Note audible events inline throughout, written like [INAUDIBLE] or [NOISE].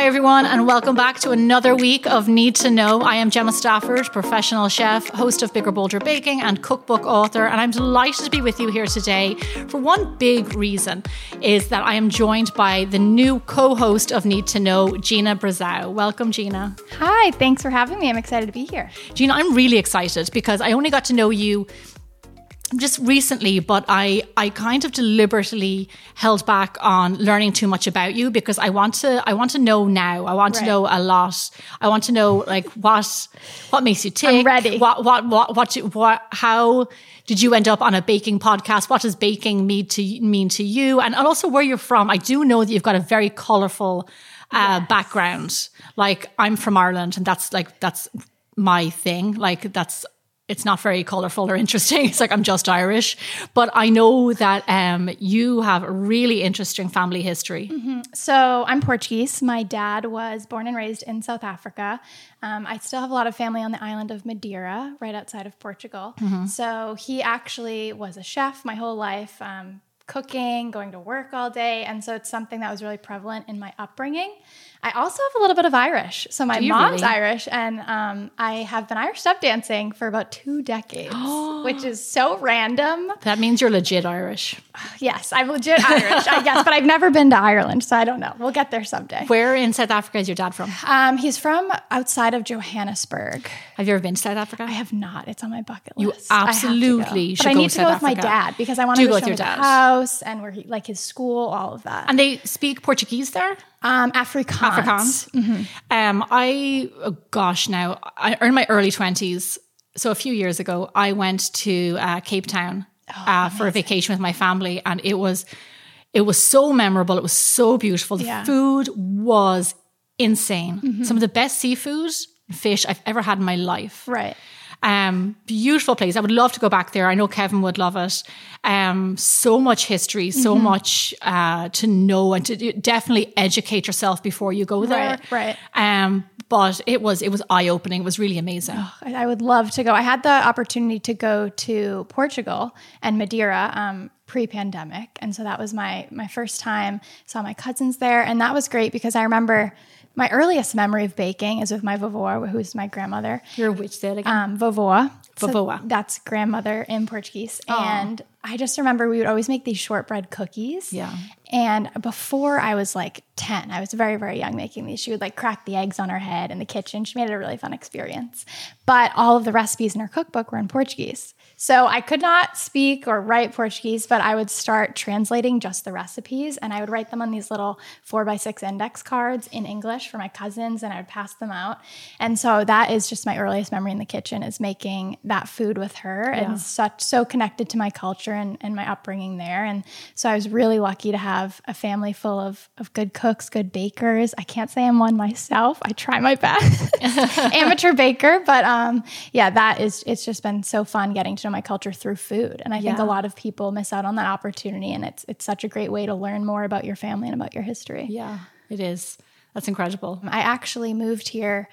Hi, everyone, and welcome back to another week of Need to Know. I am Gemma Stafford, professional chef, host of Bigger Bolder Baking, and cookbook author. And I'm delighted to be with you here today for one big reason is that I am joined by the new co host of Need to Know, Gina Brazow. Welcome, Gina. Hi, thanks for having me. I'm excited to be here. Gina, I'm really excited because I only got to know you just recently, but I, I kind of deliberately held back on learning too much about you because I want to, I want to know now. I want right. to know a lot. I want to know like what, what makes you tick. I'm ready. What, what, what, what, what, how did you end up on a baking podcast? What does baking mean to, mean to you? And also where you're from. I do know that you've got a very colorful, uh, yes. background. Like I'm from Ireland and that's like, that's my thing. Like that's, it's not very colorful or interesting. [LAUGHS] It's like I'm just Irish, but I know that um, you have a really interesting family history. Mm-hmm. So I'm Portuguese. My dad was born and raised in South Africa. Um, I still have a lot of family on the island of Madeira, right outside of Portugal. Mm-hmm. So he actually was a chef my whole life. Um, cooking, going to work all day. And so it's something that was really prevalent in my upbringing. I also have a little bit of Irish. So my mom's really? Irish, and um, I have been Irish step dancing for about two decades, [GASPS] which is so random. That means you're legit Irish. [SIGHS] Yes, I'm legit Irish, I guess, but I've never been to Ireland, so I don't know. We'll get there someday. Where in South Africa is your dad from? Um, he's from outside of Johannesburg. Have you ever been to South Africa? I have not. It's on my bucket list. You absolutely should But I need to, to go with my dad because I want to go, with your house and where he like his school, all of that. And they speak Portuguese there. Um, Afrikaans. Afrikaans. Mm-hmm. Um, I oh gosh, now I in my early twenties. So a few years ago, I went to uh, Cape Town oh, uh, for a vacation with my family, and it was it was so memorable. It was so beautiful. The yeah. food was insane. Mm-hmm. Some of the best seafood fish I've ever had in my life. Right. Um, beautiful place. I would love to go back there. I know Kevin would love it. Um, so much history, so mm-hmm. much uh, to know, and to definitely educate yourself before you go there. Right. right. Um, but it was it was eye opening. It was really amazing. Oh, I would love to go. I had the opportunity to go to Portugal and Madeira. Um, pre-pandemic and so that was my my first time saw my cousins there and that was great because i remember my earliest memory of baking is with my vovó, who's my grandmother. Your which dad again? Um, vovó. Vovó. So that's grandmother in Portuguese. Aww. And I just remember we would always make these shortbread cookies. Yeah. And before I was like 10, I was very, very young making these. She would like crack the eggs on her head in the kitchen. She made it a really fun experience. But all of the recipes in her cookbook were in Portuguese. So I could not speak or write Portuguese, but I would start translating just the recipes and I would write them on these little four by six index cards in English for my cousins and I would pass them out. And so that is just my earliest memory in the kitchen is making that food with her yeah. and such so connected to my culture and, and my upbringing there. And so I was really lucky to have a family full of, of good cooks, good bakers. I can't say I'm one myself. I try my best. [LAUGHS] [LAUGHS] Amateur baker, but um, yeah, that is it's just been so fun getting to my culture through food. And I think a lot of people miss out on that opportunity. And it's it's such a great way to learn more about your family and about your history. Yeah, it is. That's incredible. I actually moved here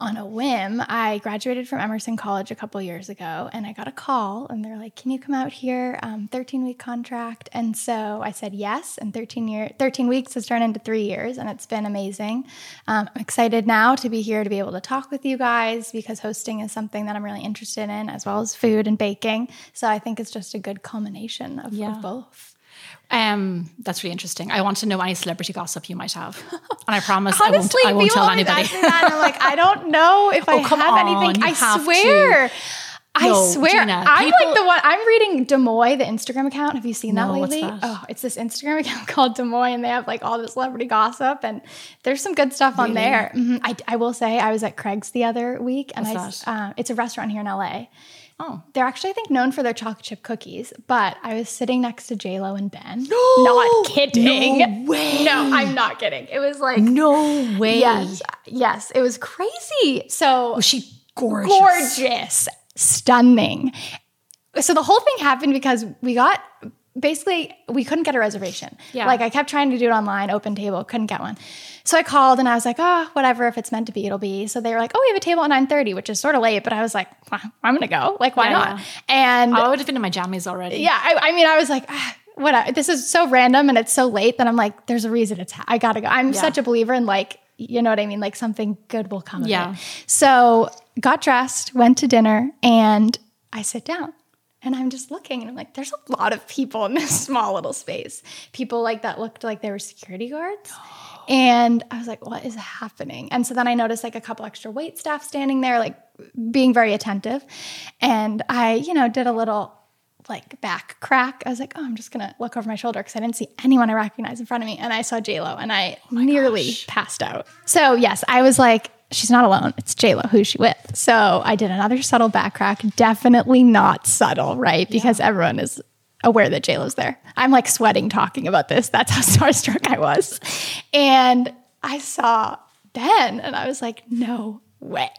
on a whim, I graduated from Emerson College a couple years ago and I got a call and they're like, Can you come out here? Um, 13 week contract. And so I said yes. And 13, year, 13 weeks has turned into three years and it's been amazing. Um, I'm excited now to be here to be able to talk with you guys because hosting is something that I'm really interested in as well as food and baking. So I think it's just a good culmination of, yeah. of both. Um, that's really interesting. I want to know any celebrity gossip you might have, and I promise Honestly, I won't. I won't tell anybody. I'm like, I don't know [LAUGHS] if oh, I have on, anything. I swear. To. I no, swear, Gina, I'm people, like the one. I'm reading DeuxMoi, the Instagram account. Have you seen no, that lately? That? Oh, it's this Instagram [LAUGHS] account called DeuxMoi, and they have like all the celebrity gossip, and there's some good stuff really? on there. Mm-hmm. I, I, will say, I was at Craig's the other week, and What's I, uh, it's a restaurant here in LA, Oh. They're actually, I think, known for their chocolate chip cookies, but I was sitting next to JLo and Ben. [GASPS] No, not kidding. No way. No, I'm not kidding. It was like No way. Yes. Yes. It was crazy. So was she gorgeous? Gorgeous. Stunning. So the whole thing happened because we got basically we couldn't get a reservation. Yeah. Like I kept trying to do it online, open table, couldn't get one. So I called and I was like, oh, whatever, if it's meant to be, it'll be. So they were like, oh, we have a table at 9.30, which is sort of late, but I was like, well, I'm gonna go. Like, why yeah, not? Yeah. And I would have been in my jammies already. Yeah, I, I mean, I was like, ah, what this is so random and it's so late that I'm like, there's a reason it's I gotta go. I'm yeah. such a believer in like you know what I mean? Like something good will come Yeah. of it. So got dressed, went to dinner, and I sit down. And I'm just looking and I'm like, there's a lot of people in this [LAUGHS] small little space. People like that looked like they were security guards. [GASPS] And I was like, what is happening? And so then I noticed like a couple extra wait staff standing there, like being very attentive. And I, you know, did a little like back crack. I was like, oh, I'm just gonna look over my shoulder because I didn't see anyone I recognized in front of me. And I saw JLo and I oh nearly passed out. So yes, I was like, she's not alone. It's JLo. Who's she with? So I did another subtle back crack. Definitely not subtle, right? Because everyone is aware that JLo's there. I'm like sweating talking about this. That's how [LAUGHS] starstruck I was. And I saw Ben and I was like, no way.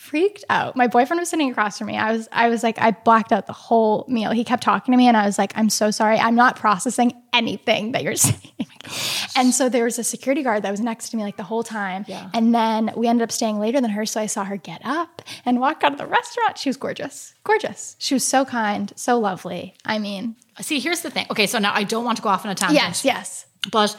Freaked out. My boyfriend was sitting across from me. I was I was like, I blacked out the whole meal. He kept talking to me and I was like, I'm so sorry. I'm not processing anything that you're [LAUGHS] saying. and so there was a security guard that was next to me like the whole time. Yeah. And then we ended up staying later than her. So I saw her get up and walk out of the restaurant. She was gorgeous. Gorgeous. She was so kind, so lovely. I mean, See, here's the thing. Okay, so now I don't want to go off on a tangent. yes, yes. But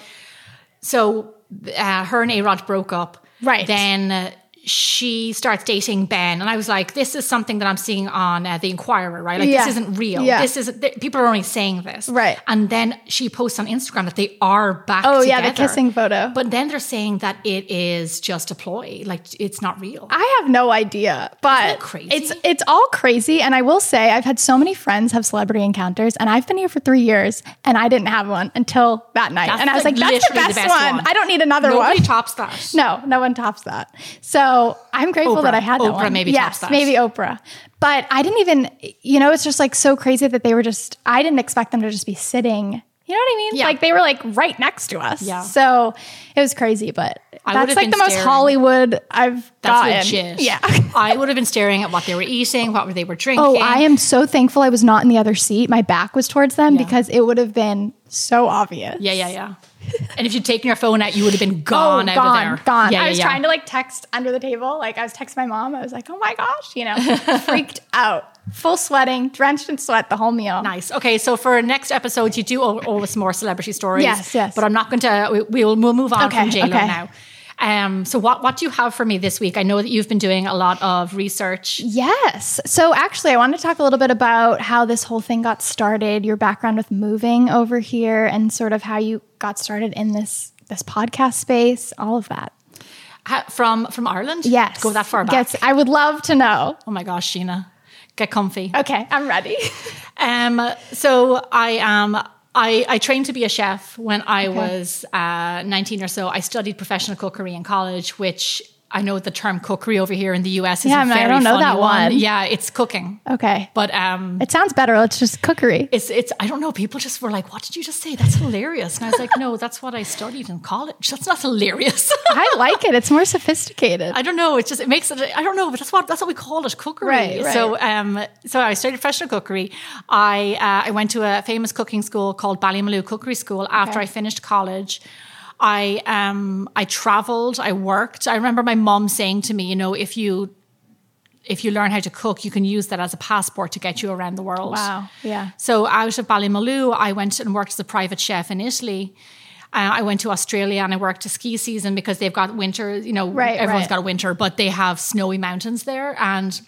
so uh, her and A Rod broke up. Right. Then uh, she starts dating Ben. And I was like, this is something that I'm seeing on uh, The Enquirer, right? Like, Yeah. this isn't real. Yeah. This is, th- people are only saying this. Right. And then she posts on Instagram that they are back Oh, together. yeah, the kissing photo. But then they're saying that it is just a ploy. Like, it's not real. I have no idea, but crazy? it's it's all crazy. And I will say, I've had so many friends have celebrity encounters, and I've been here for three years, and I didn't have one until that night. That's and I was like, "That's the literally best, one. I don't need another Nobody one." tops that. no, no one tops that. So I'm grateful Oprah. that I had that Oprah one. maybe yes, maybe Oprah. But I didn't even, you know, it's just like so crazy that they were just. I didn't expect them to just be sitting. You know what I mean? Yeah. Like they were like right next to us. Yeah. So it was crazy, but that's like the most staring. Hollywood I've That's gotten. Yeah. [LAUGHS] I would have been staring at what they were eating, what they were drinking. Oh, I am so thankful I was not in the other seat. My back was towards them Yeah. because it would have been so obvious. Yeah, yeah, yeah. and if you'd taken your phone out, you would have been gone [LAUGHS] oh, gone, of there. gone. Yeah, I was yeah, trying to like text under the table. Like I was texting my mom. I was like, oh my gosh, you know, freaked [LAUGHS] out. Full sweating, drenched in sweat the whole meal. Nice. Okay, so for next episodes, you do owe, owe us more celebrity stories. Yes, yes. But I'm not going to. We, we'll we'll move on Okay, from JLo okay. now. Um, so what what do you have for me this week? I know that you've been doing a lot of research. Yes. So actually, I want to talk a little bit about how this whole thing got started, your background with moving over here, and sort of how you got started in this this podcast space, all of that. Ha- From from Ireland. Yes. Go that far back. Yes, I would love to know. Oh my gosh, Gina, get comfy. Okay, I'm ready. [LAUGHS] Um, so I am. I, I trained to be a chef when I was uh, 19 or so. I studied professional cookery in college, which I know the term cookery over here in the US is Yeah, a I mean, I don't know funny that one. Yeah, it's cooking. Okay. But um, It sounds better. It's just cookery. it's it's I don't know. People just were like, "What did you just say? That's hilarious." And I was like, "No, that's what I studied in college. That's not hilarious." [LAUGHS] I like it. It's more sophisticated. I don't know. It's just it makes it. I don't know, but that's what that's what we call it, cookery. Right, right. So um, so I studied professional cookery. I uh, I went to a famous cooking school called Ballymaloe Cookery School after Okay. I finished college. I um I traveled. I worked. I remember my mom saying to me, you know, if you if you learn how to cook, you can use that as a passport to get you around the world. Wow. Yeah. So out of Ballymaloe, I went and worked as a private chef in Italy. Uh, I went to Australia and I worked a ski season because they've got winter. You know, Right, everyone's right. got a winter, but they have snowy mountains there. And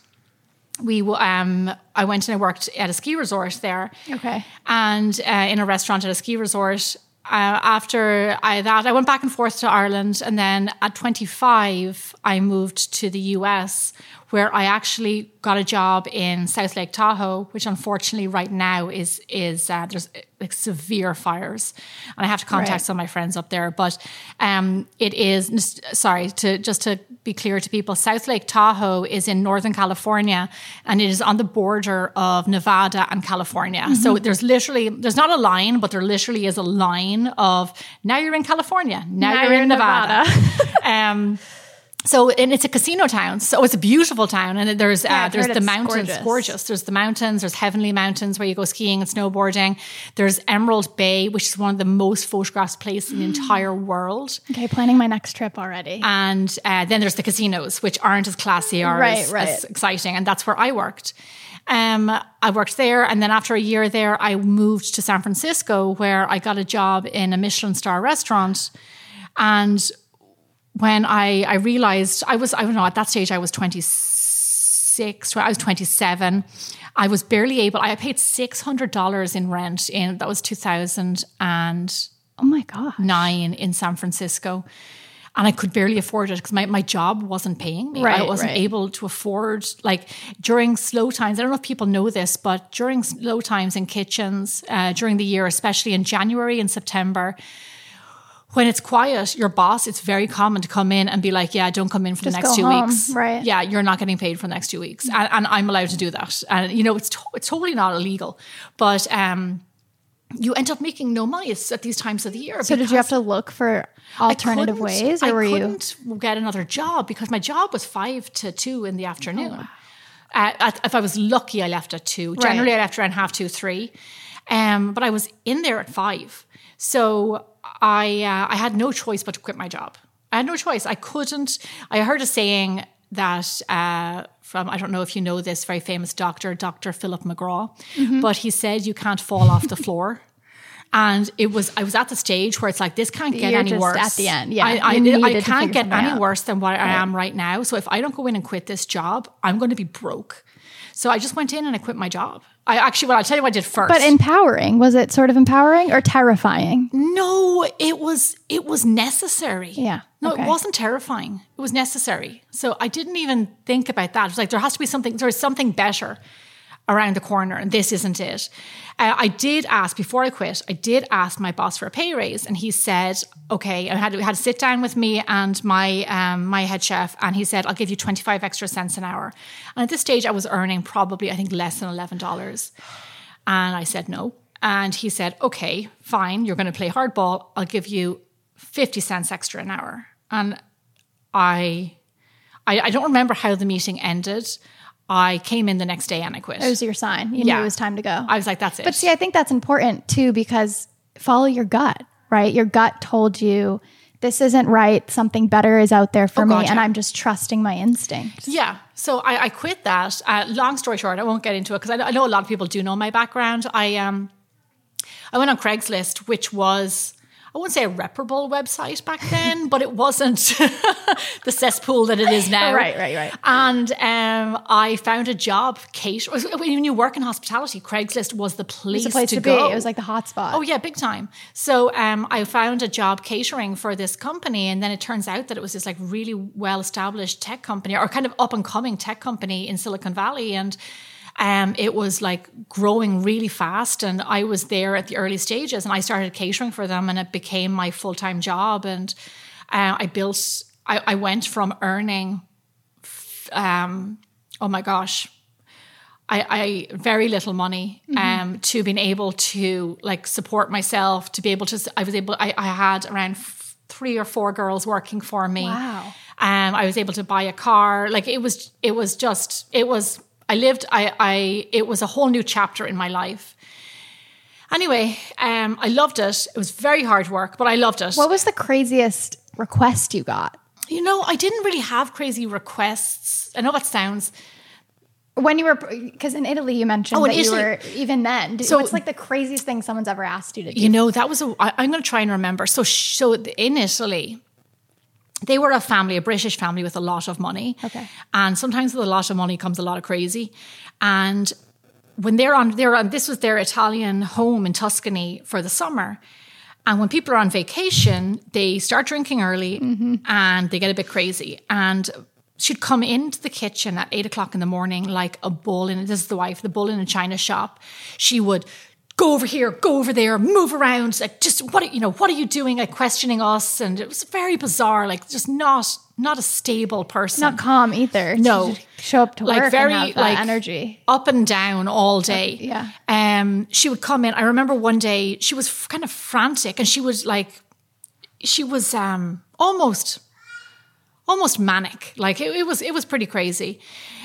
we, um, I went and I worked at a ski resort there Okay. and uh, in a restaurant at a ski resort. Uh, after I, that, I went back and forth to Ireland, and then at 25, I moved to the US, where I actually got a job in South Lake Tahoe, which unfortunately right now is is uh, there's like severe fires, and I have to contact Right. some of my friends up there. But um, it is sorry to just to be clear to people, South Lake Tahoe is in Northern California, and it is on the border of Nevada and California. Mm-hmm. So there's literally there's not a line, but there literally is a line of now you're in California, now, you're, in Nevada. [LAUGHS] um, so and it's a casino town. So it's a beautiful town, and there's Yeah, uh, there's the mountains, gorgeous. gorgeous. There's the mountains. There's Heavenly Mountains where you go skiing and snowboarding. There's Emerald Bay, which is one of the most photographed places in the [GASPS] entire world. Okay. Planning my next trip already. And uh, then there's the casinos, which aren't as classy or Right, as, right. as exciting. And that's where I worked. Um, I worked there. And then after a year there, I moved to San Francisco where I got a job in a Michelin star restaurant. And when I I realized I was I don't know at that stage I was 26 I was 27 I was barely able I paid $600 in rent in that was 2000 and Oh my god. 9 in San Francisco and I could barely afford it because my, my job wasn't paying me. Right, I wasn't right. able to afford like during slow times. I don't know if people know this, but during slow times in kitchens uh, during the year, especially in January and September, when it's quiet, your boss, it's very common to come in and be like, "Yeah, don't come in for Just the next two home, weeks. right. Yeah, you're not getting paid for the next two weeks, and, and I'm allowed to do that. And you know, it's to- it's totally not illegal, but um, you end up making no money at these times of the year. So did you have to look for alternative ways, or I were you? couldn't get another job because my job was five to two in the afternoon. Oh, Uh, if I was lucky, I left at two. Generally, I left around half two, three. Um, but I was in there at five, so I uh, I had no choice but to quit my job. I had no choice. I couldn't. I heard a saying that uh, from I don't know if you know this very famous doctor, Doctor Philip McGraw, Mm-hmm. but he said you can't fall off the floor. [LAUGHS] And it was I was at the stage where it's like this can't get You're any worse. at the end, yeah. I, I, I can't get any out. worse than what I am right now. So if I don't go in and quit this job, I'm going to be broke. So I just went in and I quit my job. I actually, well, I'll tell you what I did first. But empowering was it sort of empowering or terrifying? no, it was it was necessary. Yeah, No, okay. it wasn't terrifying. It was necessary. So I didn't even think about that. It was like there has to be something. There is something better around the corner, and this isn't it. Uh, I did ask before I quit. I did ask my boss for a pay raise, and he said, "Okay." I had had to sit down with me and my um, my head chef, and he said, "I'll give you twenty five extra cents an hour." And at this stage, I was earning probably I think less than eleven dollars. And I said no. And he said, okay, fine, you're going to play hardball. I'll give you 50 cents extra an hour. And I, I, I don't remember how the meeting ended. I came in the next day and I quit. It was your sign. You Yeah. knew it was time to go. I was like, that's it. But see, I think that's important too because follow your gut, right? Your gut told you this isn't right. Something better is out there for me, Oh, God, and. I'm just trusting my instinct. Yeah. So I, I quit that. Uh, long story short, I won't get into it because I, know- I know a lot of people do know my background. I um, I went on Craigslist, which was I wouldn't say a reparable website back then, but it wasn't [LAUGHS] the cesspool that it is now. [LAUGHS] Right, right, right. And um, I found a job. Kate, when you work in hospitality, Craigslist was the place, It's a place to, to, go. be. It was like the hot spot. Oh yeah, big time. So um, I found a job catering for this company, and then it turns out that it was this like really well established tech company, or kind of up and coming tech company in Silicon Valley, and um, it was like growing really fast. And I was there at the early stages, and I started catering for them, and it became my full time job. And uh, I built. I, I went from earning, um, oh my gosh, I, I very little money um, to being able to like support myself to be able to I was able I, I had around f- three or four girls working for me Wow. um, I was able to buy a car like it was it was just it was I lived I I it was a whole new chapter in my life anyway um, I loved it it was very hard work but I loved it What was the craziest request you got? you know I didn't really have crazy requests I know that sounds When you were, because in Italy you mentioned Oh, that you were even then. So- what's like the craziest thing someone's ever asked you to do? You know, that was a. I, I'm going to try and remember. So, so in Italy, they were a family, a British family with a lot of money. Okay. And sometimes with a lot of money comes a lot of crazy. And when they're on, they're on. This was their Italian home in Tuscany for the summer. And when people are on vacation, they start drinking early mm-hmm. and they get a bit crazy. And she'd come into the kitchen at eight o'clock in the morning like a bull in this is the wife, the bull in a china shop. She would go over here, go over there, move around, like just what are- you know, what are you doing? Like questioning us. And it was very bizarre, like just not not a stable person. Not calm either. No. Show up to Like work very, and have that like- energy. up and down all day. yeah. Um, she would come in. I remember one day she was kind of frantic, and she was like, she was um almost, almost manic. Like it, it was, it was pretty crazy.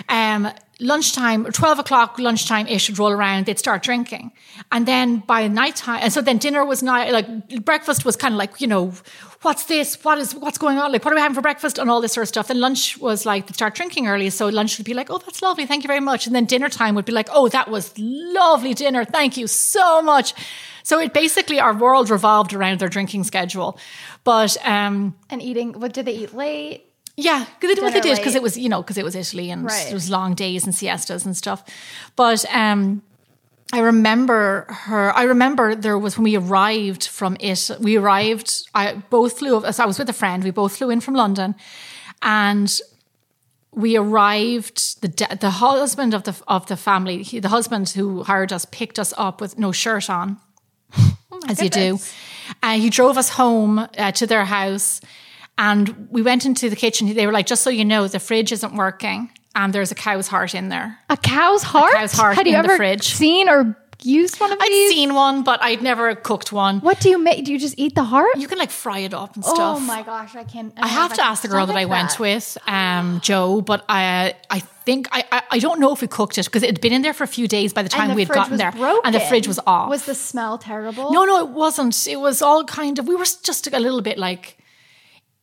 Um, lunchtime, twelve o'clock lunchtime ish would roll around. They'd start drinking, and then by nighttime, and so then dinner was not like breakfast was kind of like you know. What's this? What is what's going on? Like, what are we having for breakfast? And all this sort of stuff. Then lunch was like they start drinking early, so lunch would be like, "Oh, that's lovely, thank you very much." And then dinner time would be like, "Oh, that was lovely dinner, thank you so much." So it basically our world revolved around their drinking schedule. But um, And eating, what did they eat late? yeah, because they did what they did because it was you know because it was Italy and Right. it was long days and siestas and stuff. But um, I remember her. I remember there was when we arrived from it. We arrived. I both flew. So I was with a friend. We both flew in from London, and we arrived. The the husband of the of the family, he, the husband who hired us, picked us up with no shirt on, as you do. goodness. Uh, he drove us home uh, to their house, and we went into the kitchen. They were like, "Just so you know, the fridge isn't working, and there's a cow's heart in there." A cow's heart? cow's heart Had you in the ever fridge. seen or used one of these? I'd seen one, but I'd never cooked one. What do you make? Do you just eat the heart? You can like fry it up and stuff. Oh my gosh, I can't. I have to ask the girl that I went with, um, Joe, but I I think I, I I don't know if we cooked it because it had been in there for a few days by the time the we had gotten there, broken. and the fridge was off. Was the smell terrible? no, no, it wasn't. It was all kind of. We were just a little bit like,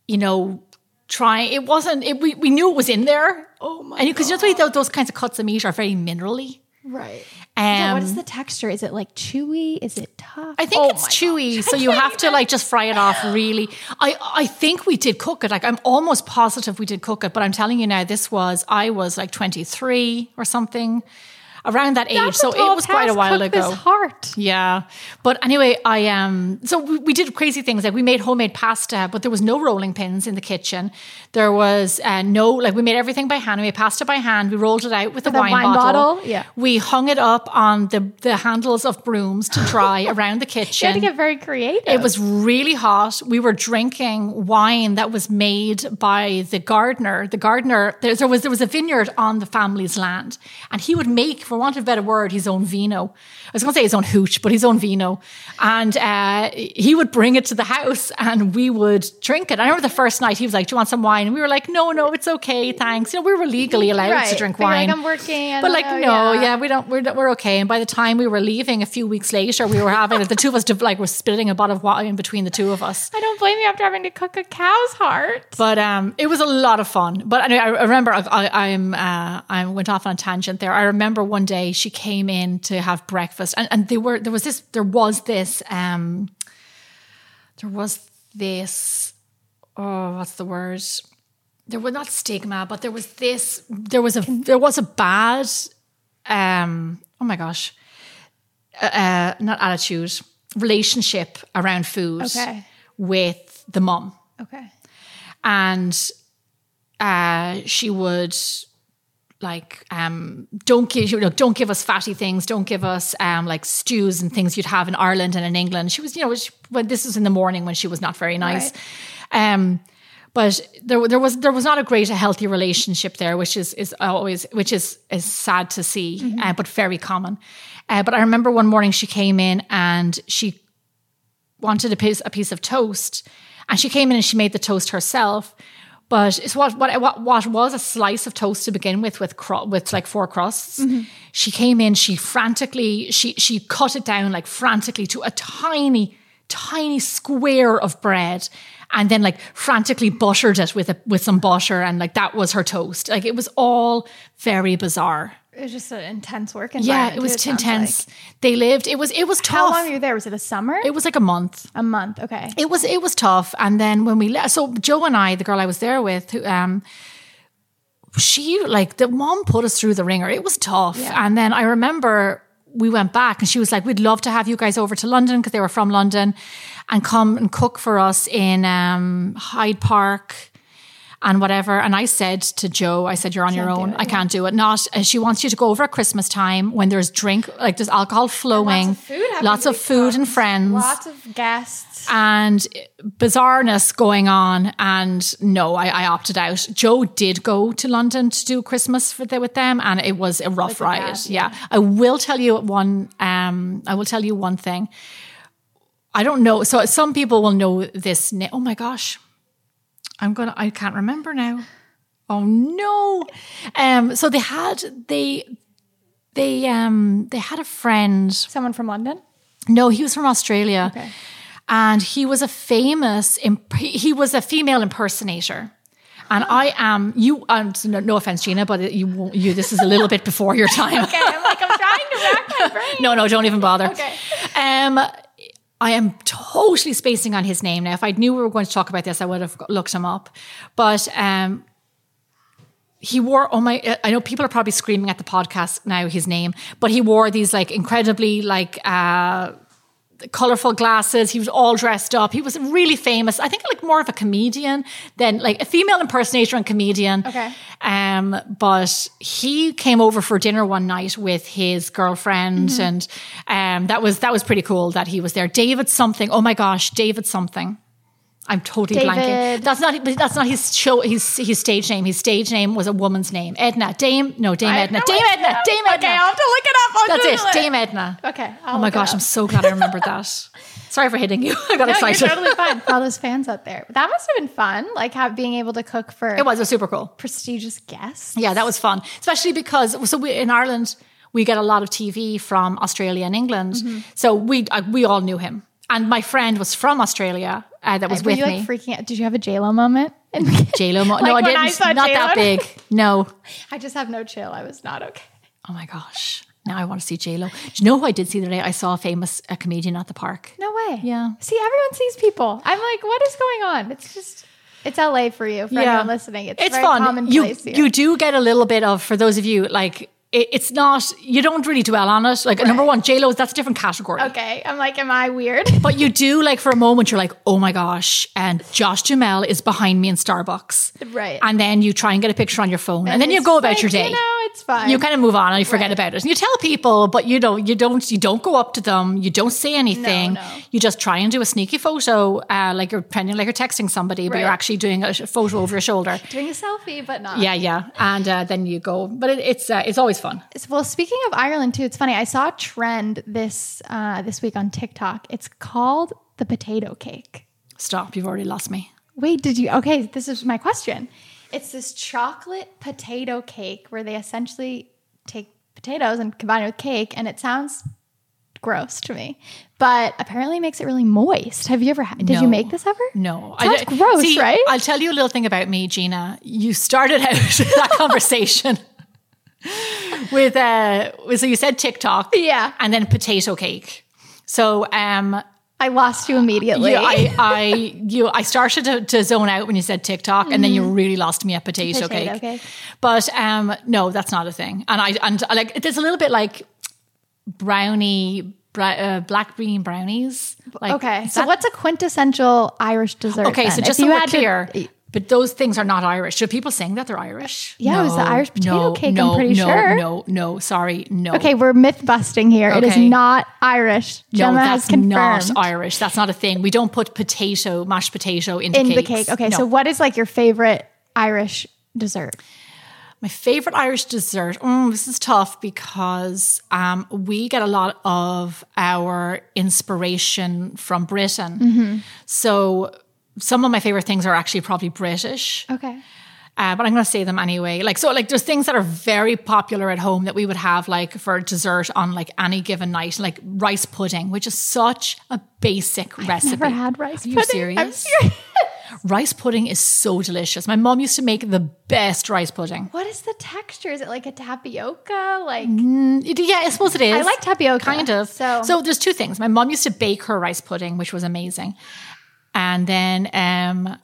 you know, trying. It wasn't. It, we we knew it was in there. Oh my and because you know those, those kinds of cuts of meat are very minerally. Right. Um, yeah, what is the texture? Is it like chewy? Is it tough? I think Oh it's chewy, gosh, so you have to like just fry it off. Really, I I think we did cook it. Like I'm almost positive we did cook it, but I'm telling you now, this was I was like 23 or something, around that age. That's so it was quite a while ago. Heart. Yeah, but anyway, I um. So we, we did crazy things like we made homemade pasta, but there was no rolling pins in the kitchen. There was uh, no like we made everything by hand. We made pasta by hand. We rolled it out with, a a wine, wine bottle. bottle? Yeah. We hung it up on the the handles of brooms to dry [LAUGHS] around the kitchen. You had to get very creative. It was really hot. We were drinking wine that was made by the gardener. The gardener there, there was there was a vineyard on the family's land, and he would make, for want of a better word, his own vino. I was going to say his own hooch, but his own vino, and uh, he would bring it to the house, and we would drink it. I remember the first night he was like, "Do you want some wine?" And we were like, "No, no, it's okay, thanks." You know, we were legally allowed to drink you're like, wine. "I'm working, I but like, know, no, yeah. yeah, we don't, we're, we're okay. And by the time we were leaving a few weeks later, we were having it. the two of us like were splitting a bottle of wine between the two of us. I don't blame you after having to cook a cow's heart. But um, it was a lot of fun. But anyway, I remember I, I, I'm uh, I went off on a tangent there. I remember one day she came in to have breakfast, and, and they were there was this there was this um, there was this oh what's the word there was not stigma, but there was this there was a there was a bad um oh my gosh uh, uh, not attitude relationship around food Okay. with the mum Okay. and uh, she would like um, don't give you know don't give us fatty things don't give us um, like stews and things you'd have in Ireland and in England. She was you know she, when this was in the morning when she was not very nice. Um, but there, there was there was not a great a healthy relationship there which is is always which is is sad to see uh, but very common. Uh, but I remember one morning she came in and she wanted a piece a piece of toast, and she came in and she made the toast herself. But it's what what what, what was a slice of toast to begin with, with cru- with like four crusts. Mm-hmm. She came in, she frantically she she cut it down like frantically to a tiny tiny square of bread. And then like frantically buttered it with a, with some butter and like that was her toast. Like it was all very bizarre. It was just an intense work Yeah, it was sounds intense. like. They lived. It was it was tough. How long were you there? Was it a summer? it was like a month a month. Okay. it was it was tough and then when we left so joe and i the girl i was there with who um she like the mom put us through the ringer it was tough Yeah. and then i remember we went back and she was like we'd love to have you guys over to london because they were from london and come and cook for us in um hyde park and whatever. And I said to Joe, I said, you're on your Can't own. it, I can't do it. Not, and she wants you to go over at Christmas time when there's drink, like there's alcohol flowing, Lots of food. lots of food and friends Lots of guests. and bizarreness going on. And no, I, I opted out. Joe did go to London to do Christmas for the, with them, and it was a rough Like ride. bad, yeah. I will tell you one. Um, I will tell you one thing. I don't know. So some people will know this. na- Oh my gosh, I'm gonna. I can't remember now. Oh no. Um. So they had they they um they had a friend. Someone from London. No, he was from Australia. Okay. And he was a famous, imp- he was a female impersonator. And I am you. Um, no, no offense, Gina, but you, you. This is a little bit before your time. [LAUGHS] Okay, I'm like I'm trying to rack my brain. [LAUGHS] no, no, don't even bother. Okay. Um, I am totally spacing on his name now. If I knew we were going to talk about this, I would have looked him up. But um, he wore oh my I know people are probably screaming at the podcast now his name, but he wore these like incredibly like uh colorful glasses. He was all dressed up. He was really famous. I think like more of a comedian than like a female impersonator and comedian. Okay. Um, but he came over for dinner one night with his girlfriend, and um, that was that was pretty cool that he was there. David something. Oh my gosh, David something. I'm totally blanking. That's not that's not his show. His his stage name. His stage name was a woman's name. Edna. Dame. No, Dame I Edna. have Dame no Edna. Dame Edna. Okay, I'll have to look it up. I'll That's Google it. Dame Edna. Okay. I'll Oh my gosh. I'm so glad I remembered that. [LAUGHS] Sorry for hitting you. [LAUGHS] I got No, excited. you're totally fine [LAUGHS] all those fans out there. That must have been fun, like have, being able to cook for It was, it was super cool. prestigious guests. Yeah, that was fun, especially because so we, in Ireland we get a lot of TV from Australia and England. Mm-hmm. So we uh, we all knew him, and my friend was from Australia uh, that was Were with you me. like freaking out? Did you have a J Lo moment? [LAUGHS] J Lo. [LAUGHS] no, Like I didn't. I saw not that big. No. [LAUGHS] I just have no chill. I was not okay. Oh my gosh. Now I want to see J Lo. Do you know who I did see the other day? I saw a famous uh, comedian at the park. No way. Yeah. See, everyone sees people. I'm like, what is going on? It's just, it's LA for you, for anyone listening. It's, it's fun. You here. you do get a little bit of for those of you like it, it's not you don't really dwell on it. Like number one, J Lo that's a different category. okay. I'm like, am I weird? But you do like for a moment you're like, oh my gosh, and Josh Jamel is behind me in Starbucks. Right. And then you try and get a picture on your phone, and, then you go about like, your day. You know, it's fine. you kind of move on and you forget Right. about it. And you tell people, but you know, you don't you don't go up to them, you don't say anything. no. You just try and do a sneaky photo, uh, like you're pretending like you're texting somebody, but you're actually doing a photo over your shoulder. doing a selfie, but not. Yeah, yeah. And uh, then you go. But it, it's uh, it's always fun. Well, speaking of Ireland too, it's funny. I saw a trend this uh, this week on TikTok. It's called the potato cake. Stop, you've already lost me. Wait, did you? Okay, this is my question. It's this chocolate potato cake where they essentially take potatoes and combine it with cake, and it sounds gross to me, but apparently makes it really moist. Have you ever had? Did No. you make this ever? No, Sounds gross, see, right? I'll tell you a little thing about me, Gina. You started [LAUGHS] out that conversation with uh, so you said TikTok, Yeah. and then potato cake. So um, I lost you immediately. you, I, [LAUGHS] I, you, I started to, to zone out when you said TikTok, and then you really lost me at potato, Mm-hmm. Potato cake. cake. But um, no, that's not a thing. And I and like there's a little bit like brownie, bra- uh, black bean brownies. Like, okay, so that- what's a quintessential Irish dessert? Okay, so just If so you we're had to- clear, but those things are not Irish. Should people saying that they're Irish? Yeah, it was the Irish potato cake, I'm pretty no, sure. No, no, no, sorry, no. Okay, we're myth busting here. It is not Irish. no, Gemma that's has confirmed not Irish. That's not a thing. We don't put potato, mashed potato into in the cake. Okay, No. so what is like your favorite Irish dessert? My favorite Irish dessert. Mm, this is tough because um, we get a lot of our inspiration from Britain. Mm-hmm. So some of my favorite things are actually probably British. Okay. Uh, but I'm going to say them anyway. Like so, like there's things that are very popular at home that we would have like for dessert on like any given night, like rice pudding, which is such a basic recipe. Never had rice Are you pudding. serious? I'm serious. [LAUGHS] Rice pudding is so delicious. My mom used to make the best rice pudding. What is the texture? Is it like a tapioca? Like It- yeah, I suppose it is. I like tapioca, kind of. so- so there's two things. My mom used to bake her rice pudding, which was amazing, and then um,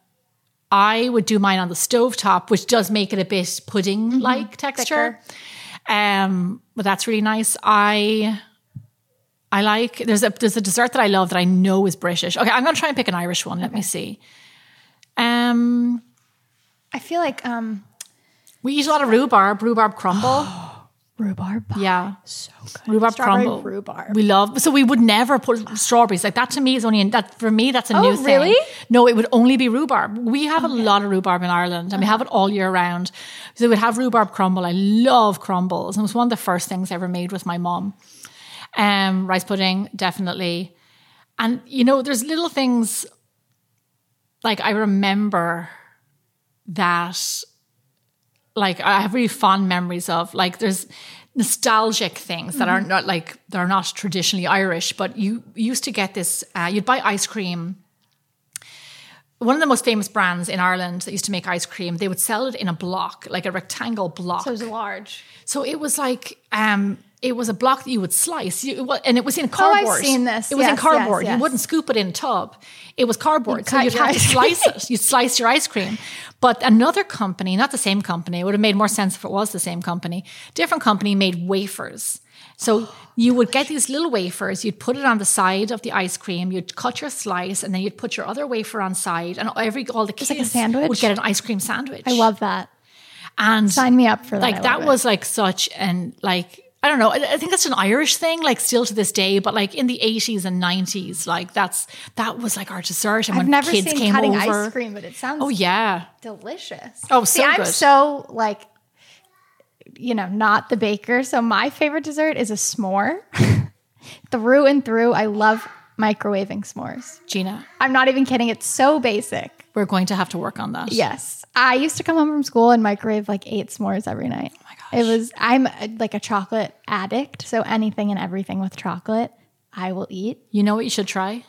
I would do mine on the stove top, which does make it a bit pudding like texture. Um, but that's really nice. I I like there's a there's a dessert that I love that I know is British. Okay, I'm gonna try and pick an Irish one. Let me see. Um, I feel like um we eat a lot of rhubarb, rhubarb crumble. [GASPS] rhubarb pie. yeah. So good. Rhubarb Strawberry crumble. rhubarb. We love so we would never put strawberries like that. To me is only in, that for me that's a Oh, new thing. really? No, it would only be rhubarb. We have a lot of rhubarb in Ireland, and we have it all year round. So we'd have rhubarb crumble. I love crumbles, and it was one of the first things I ever made with my mom. Um, rice pudding, definitely, and you know, there's little things like I remember that like I have really fond memories of. Like there's nostalgic things that are not like they're not traditionally Irish, but you used to get this. Uh, you'd buy ice cream. One of the most famous brands in Ireland that used to make ice cream, they would sell it in a block, like a rectangle block. So it was large. So it was like um it was a block that you would slice, you, and it was in cardboard. Oh, I've seen this. It was in cardboard. yes, You wouldn't scoop it in a tub. It was cardboard, so you'd have to slice it. You'd slice your ice cream. But another company, not the same company, it would have made more sense if it was the same company. Different company made wafers. So [GASPS] you would get these little wafers, you'd put it on the side of the ice cream, you'd cut your slice, and then you'd put your other wafer on side, and every all the kids like a sandwich? would get an ice cream sandwich. I love that. and Sign me up for that. Like that was like such an like I don't know. I I think that's an Irish thing, like still to this day. But like in the eighties and nineties, like that's that was like our dessert. And I've when never kids seen came cutting over, ice cream, but it sounds oh yeah, delicious. Oh, See, so I'm good. so like, you know, not the baker. So my favorite dessert is a s'more. [LAUGHS] through and through, I love microwaving s'mores. Gina, I'm not even kidding. It's so basic. we're going to have to work on that. Yes. I used to come home from school and microwave like eight s'mores every night. Oh. It was, I'm uh, like a chocolate addict. So anything and everything with chocolate, I will eat. You know what you should try?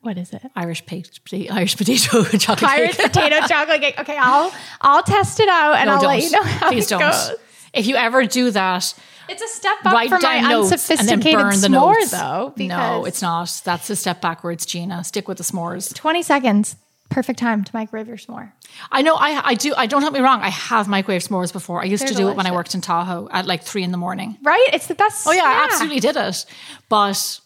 What is it? Irish potato, Irish potato [LAUGHS] chocolate Irish cake. potato [LAUGHS] chocolate cake. Okay, I'll I'll test it out and No, I'll don't. let you know how Please it don't. goes. If you ever do that, It's a step up write for my down notes and then unsophisticated burn the s'more, notes. though. No, it's not. That's a step backwards, Gina. Stick with the s'mores. 20 seconds. Perfect time to microwave your s'more. I know I I do I don't get me wrong, I have microwave s'mores before. I used They're to do it when I worked in Tahoe at like three in the morning. Right? It's the best. Oh yeah, I absolutely did it. But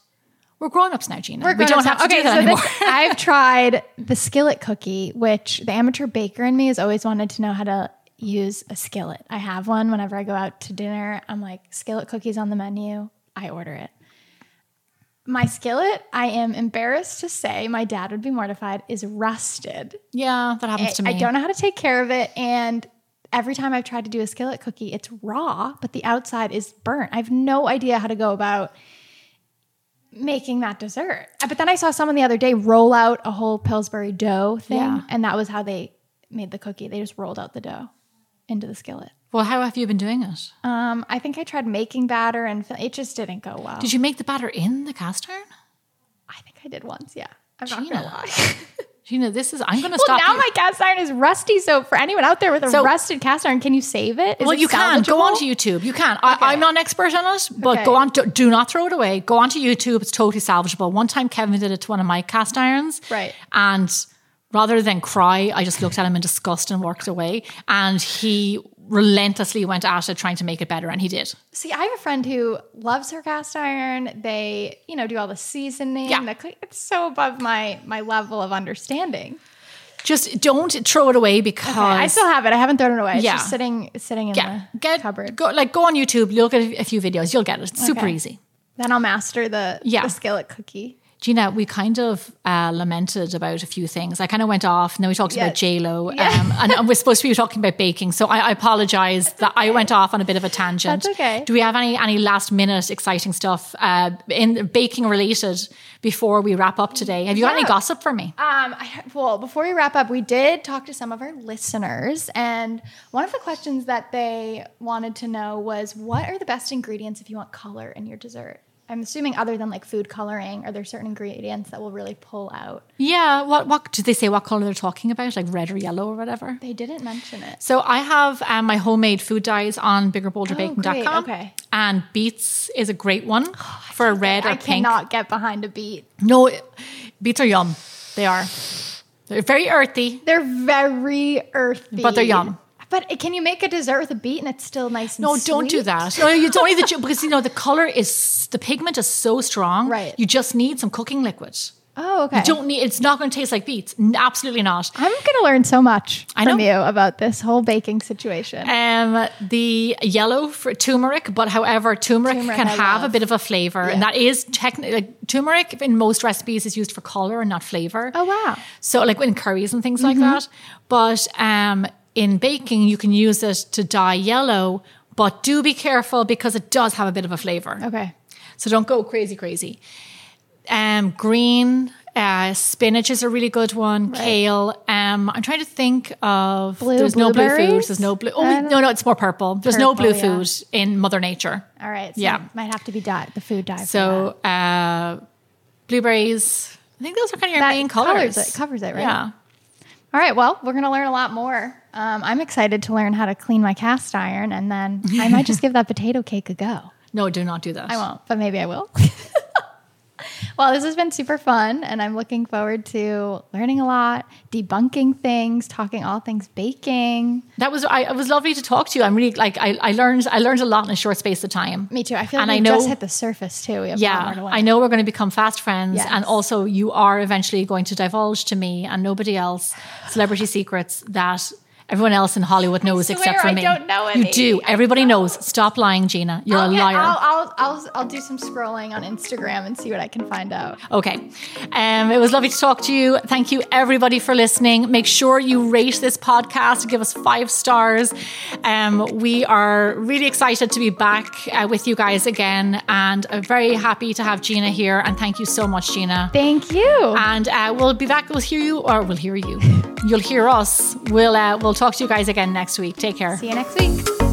we're grown ups now, Gina. We're we don't have to now. do that so anymore. this- [LAUGHS] I've [LAUGHS] tried the skillet cookie, which the amateur baker in me has always wanted to know how to use a skillet. I have one whenever I go out to dinner. I'm like, skillet cookies on the menu. I order it. My skillet, I am embarrassed to say, my dad would be mortified, is rusted. yeah, that happens to me. I don't know how to take care of it. And every time I've tried to do a skillet cookie, it's raw, but the outside is burnt. I have no idea how to go about making that dessert. Uh, But then I saw someone the other day roll out a whole Pillsbury dough thing, Yeah. and that was how they made the cookie. They just rolled out the dough into the skillet. Well, how have you been doing it? Um, I think I tried making batter, and it just didn't go well. Did you make the batter in the cast iron? I think I did once. Yeah, I'm not Gina. gonna lie. [LAUGHS] Gina, this is I'm gonna well, stop now you. my cast iron is rusty. So for anyone out there with a So- rusted cast iron, can you save it? Is well, it you can go onto YouTube. You can. I, I'm not an expert on it, but Okay. go on. Do, do not throw it away. Go onto YouTube. It's totally salvageable. One time, Kevin did it to one of my cast irons, Right. And rather than cry, I just looked at him in disgust and walked away. And he relentlessly went at it, trying to make it better, and he did. See, I have a friend who loves her cast iron. They, you know, do all the seasoning. Yeah. the it's so above my my level of understanding. Just don't throw it away because I still have it. I haven't thrown it away. It's Yeah. just sitting sitting in yeah, the get cupboard. go like go on YouTube, look at a few videos, you'll get it. It's super easy. Then I'll master the, Yeah. the skillet cookie. Gina, we kind of uh, lamented about a few things. I kind of went off, and then we talked Yeah. about J Lo, Yeah. um, and, and we're supposed to be talking about baking. So I, I apologize that I went off on a bit of a tangent. That's okay. Do we have any any last minute exciting stuff uh, in baking related before we wrap up today? Have you got any gossip for me? Um, I, well, before we wrap up, we did talk to some of our listeners, and one of the questions that they wanted to know was, "What are the best ingredients if you want color in your dessert?" I'm assuming, other than like food coloring, are there certain ingredients that will really pull out? Yeah. What what did they say? What color they're talking about? Like red or yellow or whatever. They didn't mention it. So I have um, my homemade food dyes on biggerbolderbaking.com. Oh. Okay. And beets is a great one for a red or I pink. cannot get behind a beet. No, beets are yum. They are. They're very earthy. They're very earthy, But they're yum. But can you make a dessert with a beet and it's still nice and No, don't do that. No, you don't need the because you know the color is the pigment is so strong. Right. You just need some cooking liquid. Oh, okay. You don't need. It's not going to taste like beets. Absolutely not. I'm going to learn so much I from know. you about this whole baking situation. Um, the yellow for turmeric, but however, turmeric, Turmeric can I have a bit of a flavor, and that is technically like turmeric in most recipes is used for color and not flavor. oh, wow. So like in curries and things Mm-hmm. like that. But um, in baking, you can use it to dye yellow, but do be careful because it does have a bit of a flavor. Okay. So don't go crazy, crazy. Um, green, uh, spinach is a really good one. Kale. Um, I'm trying to think of. Blue there's no blue blueberries? food. There's no blue. Oh no, no, it's more purple. There's no Purple, blue yeah. food in Mother Nature. All right. So Yeah. it might have to be dye, the food dye. So uh, blueberries. I think those are kind of your That main covers colors. it- covers it, right? Yeah. All right. Well, we're going to learn a lot more. Um, I'm excited to learn how to clean my cast iron, and then I might just [LAUGHS] give that potato cake a go. No, do not do that. I won't, but maybe I will. [LAUGHS] well, this has been super fun, and I'm looking forward to learning a lot, debunking things, talking all things baking. That was I, it was lovely to talk to you. I'm really like I, I learned I learned a lot in a short space of time. Me too. I feel And we I know- just hit the surface too. We have yeah, to I know we're going to become fast friends, Yes. and also you are eventually going to divulge to me and nobody else celebrity secrets that everyone else in Hollywood knows except for I me. don't know You do. Everybody knows. Stop lying, Gina. You're Okay, a liar. I'll, I'll, I'll, I'll do some scrolling on Instagram and see what I can find out. Okay. Um, it was lovely to talk to you. Thank you, everybody, for listening. Make sure you rate this podcast, give us five stars. Um, we are really excited to be back uh, with you guys again and uh, very happy to have Gina here. And thank you so much, Gina. Thank you. And uh, we'll be back. We'll hear you, or we'll hear you. [LAUGHS] You'll hear us. We'll uh, we'll talk to you guys again next week. Take care. See you next week.